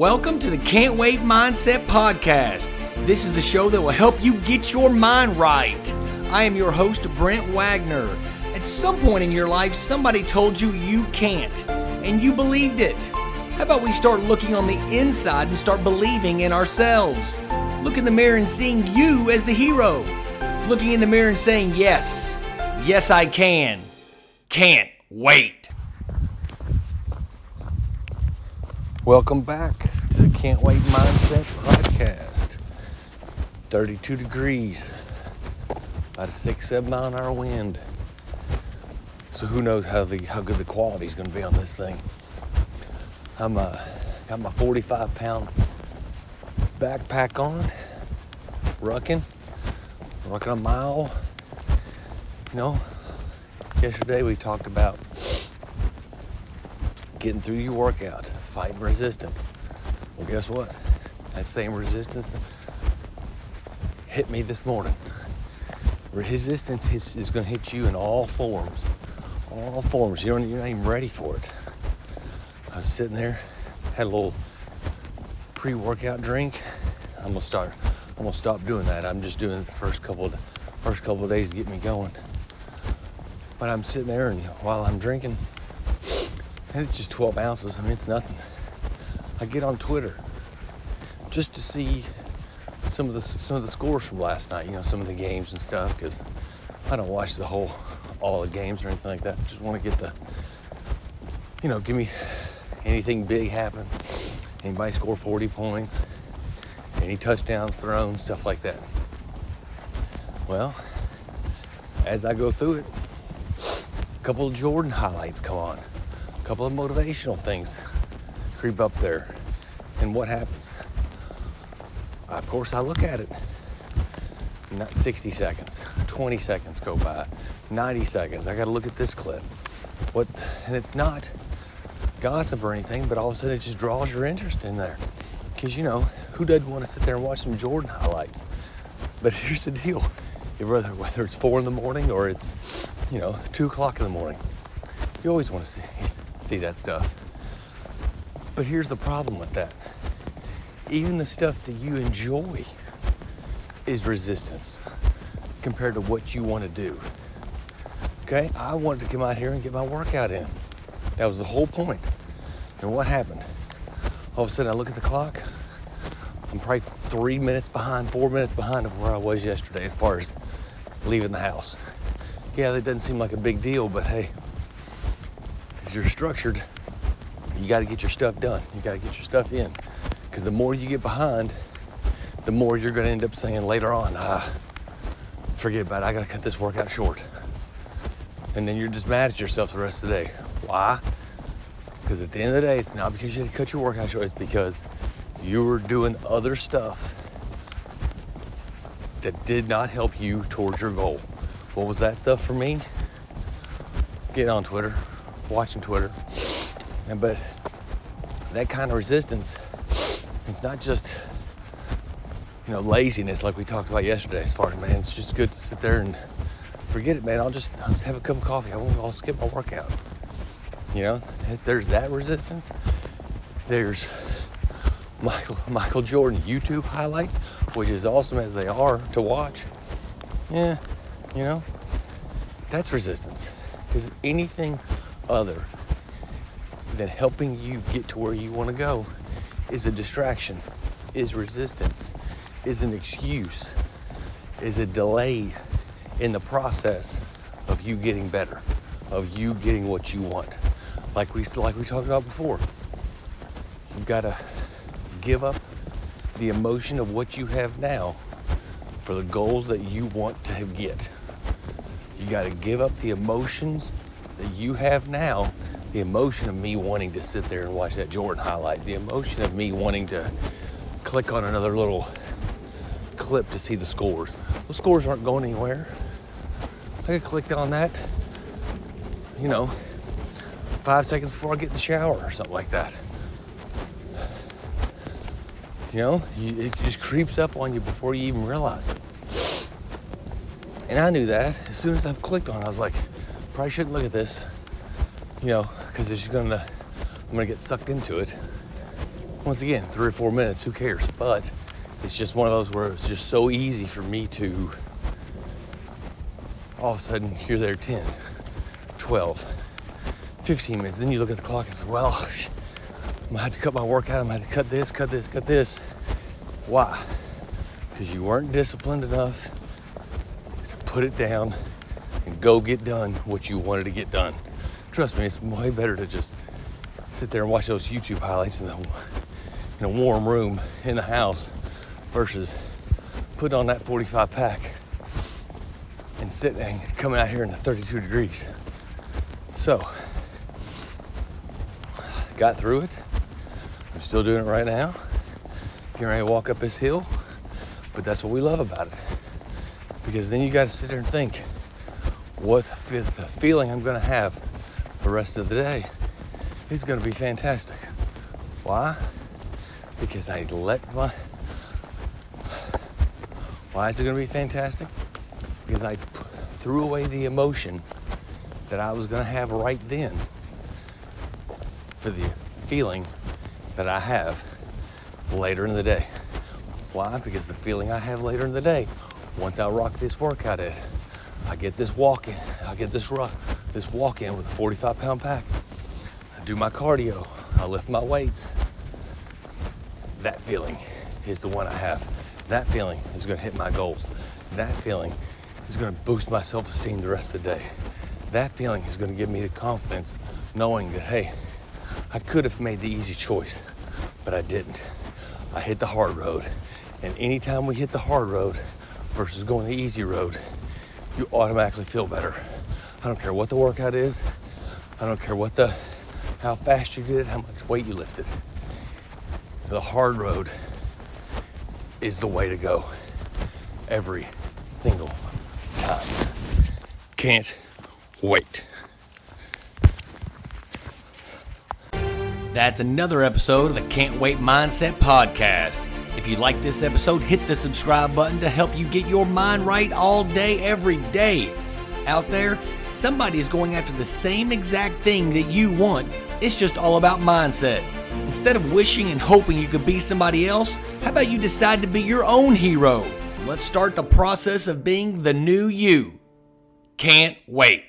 Welcome to the Can't Wait Mindset Podcast. This is the show that will help you get your mind right. I am your host, Brent Wagner. At some point in your life, somebody told you you can't, and you believed it. How about we start looking on the inside and start believing in ourselves? Look in the mirror and seeing you as the hero. Looking in the mirror and saying, Yes, yes, I can. Can't wait. Welcome back to the Can't Wait Mindset Podcast. 32 degrees, about a six, seven mile an hour wind. So who knows how the how good the quality is going to be on this thing. I'm uh, got my 45 pound backpack on, rucking, rucking a mile. You know, yesterday we talked about getting through your workout, fighting resistance. Well, guess what? That same resistance hit me this morning. Resistance is, is going to hit you in all forms. All forms. You're not even ready for it. I was sitting there, had a little pre-workout drink. I'm gonna start. I'm gonna stop doing that. I'm just doing it the first couple of first couple of days to get me going. But I'm sitting there, and while I'm drinking, and it's just 12 ounces. I mean, it's nothing. I get on Twitter just to see some of the some of the scores from last night. You know, some of the games and stuff because I don't watch the whole all the games or anything like that. Just want to get the you know, give me anything big happen. Anybody score 40 points? Any touchdowns thrown? Stuff like that. Well, as I go through it, a couple of Jordan highlights come on couple of motivational things creep up there. And what happens? Of course, I look at it. Not 60 seconds, 20 seconds go by, 90 seconds. I got to look at this clip. What? And it's not gossip or anything, but all of a sudden it just draws your interest in there. Because you know, who doesn't want to sit there and watch some Jordan highlights? But here's the deal: whether whether it's four in the morning or it's you know two o'clock in the morning, you always want to see see that stuff. But here's the problem with that even the stuff that you enjoy is resistance compared to what you want to do. Okay? I wanted to come out here and get my workout in. That was the whole point. And what happened? All of a sudden, I look at the clock. I'm probably three minutes behind, four minutes behind of where I was yesterday as far as leaving the house. Yeah, that doesn't seem like a big deal, but hey, you're structured, you got to get your stuff done. You got to get your stuff in. Because the more you get behind, the more you're going to end up saying later on, ah, forget about it. I got to cut this workout short. And then you're just mad at yourself the rest of the day. Why? Because at the end of the day, it's not because you had to cut your workout short, it's because you were doing other stuff that did not help you towards your goal. What was that stuff for me? Get on Twitter, watching Twitter. And but that kind of resistance, it's not just you know laziness like we talked about yesterday. As far as man, it's just good to sit there and forget it, man. I'll just, I'll just have a cup of coffee. I won't. I'll skip my workout. You know, there's that resistance. There's Michael Michael Jordan YouTube highlights, which is awesome as they are to watch. Yeah, you know, that's resistance. Because anything other than helping you get to where you want to go is a distraction, is resistance, is an excuse, is a delay in the process of you getting better, of you getting what you want. Like we like we talked about before. You've got to give up the emotion of what you have now for the goals that you want to get. You got to give up the emotions that you have now, the emotion of me wanting to sit there and watch that Jordan highlight, the emotion of me wanting to click on another little clip to see the scores. Those scores aren't going anywhere. I could click on that, you know, five seconds before I get in the shower or something like that. You know, it just creeps up on you before you even realize it. And I knew that as soon as I clicked on it, I was like, probably shouldn't look at this, you know, because it's gonna, I'm gonna get sucked into it. once again, three or four minutes, who cares? But it's just one of those where it's just so easy for me to all of a sudden you're there 10, 12, 15 minutes. Then you look at the clock and say, well, I'm gonna have to cut my workout. I'm gonna have to cut this, cut this, cut this. Why? Because you weren't disciplined enough to put it down and go get done what you wanted to get done. Trust me, it's way better to just sit there and watch those YouTube highlights in, the, in a warm room in the house versus putting on that 45 pack and sitting and coming out here in the 32 degrees. So, got through it. I'm still doing it right now. Getting ready to walk up this hill, but that's what we love about it. Because then you got to sit there and think, what the feeling I'm going to have the rest of the day is going to be fantastic. Why? Because I let my. Why is it going to be fantastic? Because I threw away the emotion that I was going to have right then for the feeling that I have later in the day. Why? Because the feeling I have later in the day, once I rock this workout in, I get this walk in, I get this ruck, this walk in with a 45 pound pack. I do my cardio, I lift my weights. That feeling is the one I have. That feeling is gonna hit my goals. That feeling is gonna boost my self esteem the rest of the day. That feeling is gonna give me the confidence knowing that, hey, I could have made the easy choice, but I didn't. I hit the hard road. And anytime we hit the hard road versus going the easy road, you automatically feel better. I don't care what the workout is. I don't care what the how fast you did it, how much weight you lifted. The hard road is the way to go every single time. Can't wait. That's another episode of the Can't Wait Mindset Podcast. If you like this episode, hit the subscribe button to help you get your mind right all day, every day. Out there, somebody is going after the same exact thing that you want. It's just all about mindset. Instead of wishing and hoping you could be somebody else, how about you decide to be your own hero? Let's start the process of being the new you. Can't wait.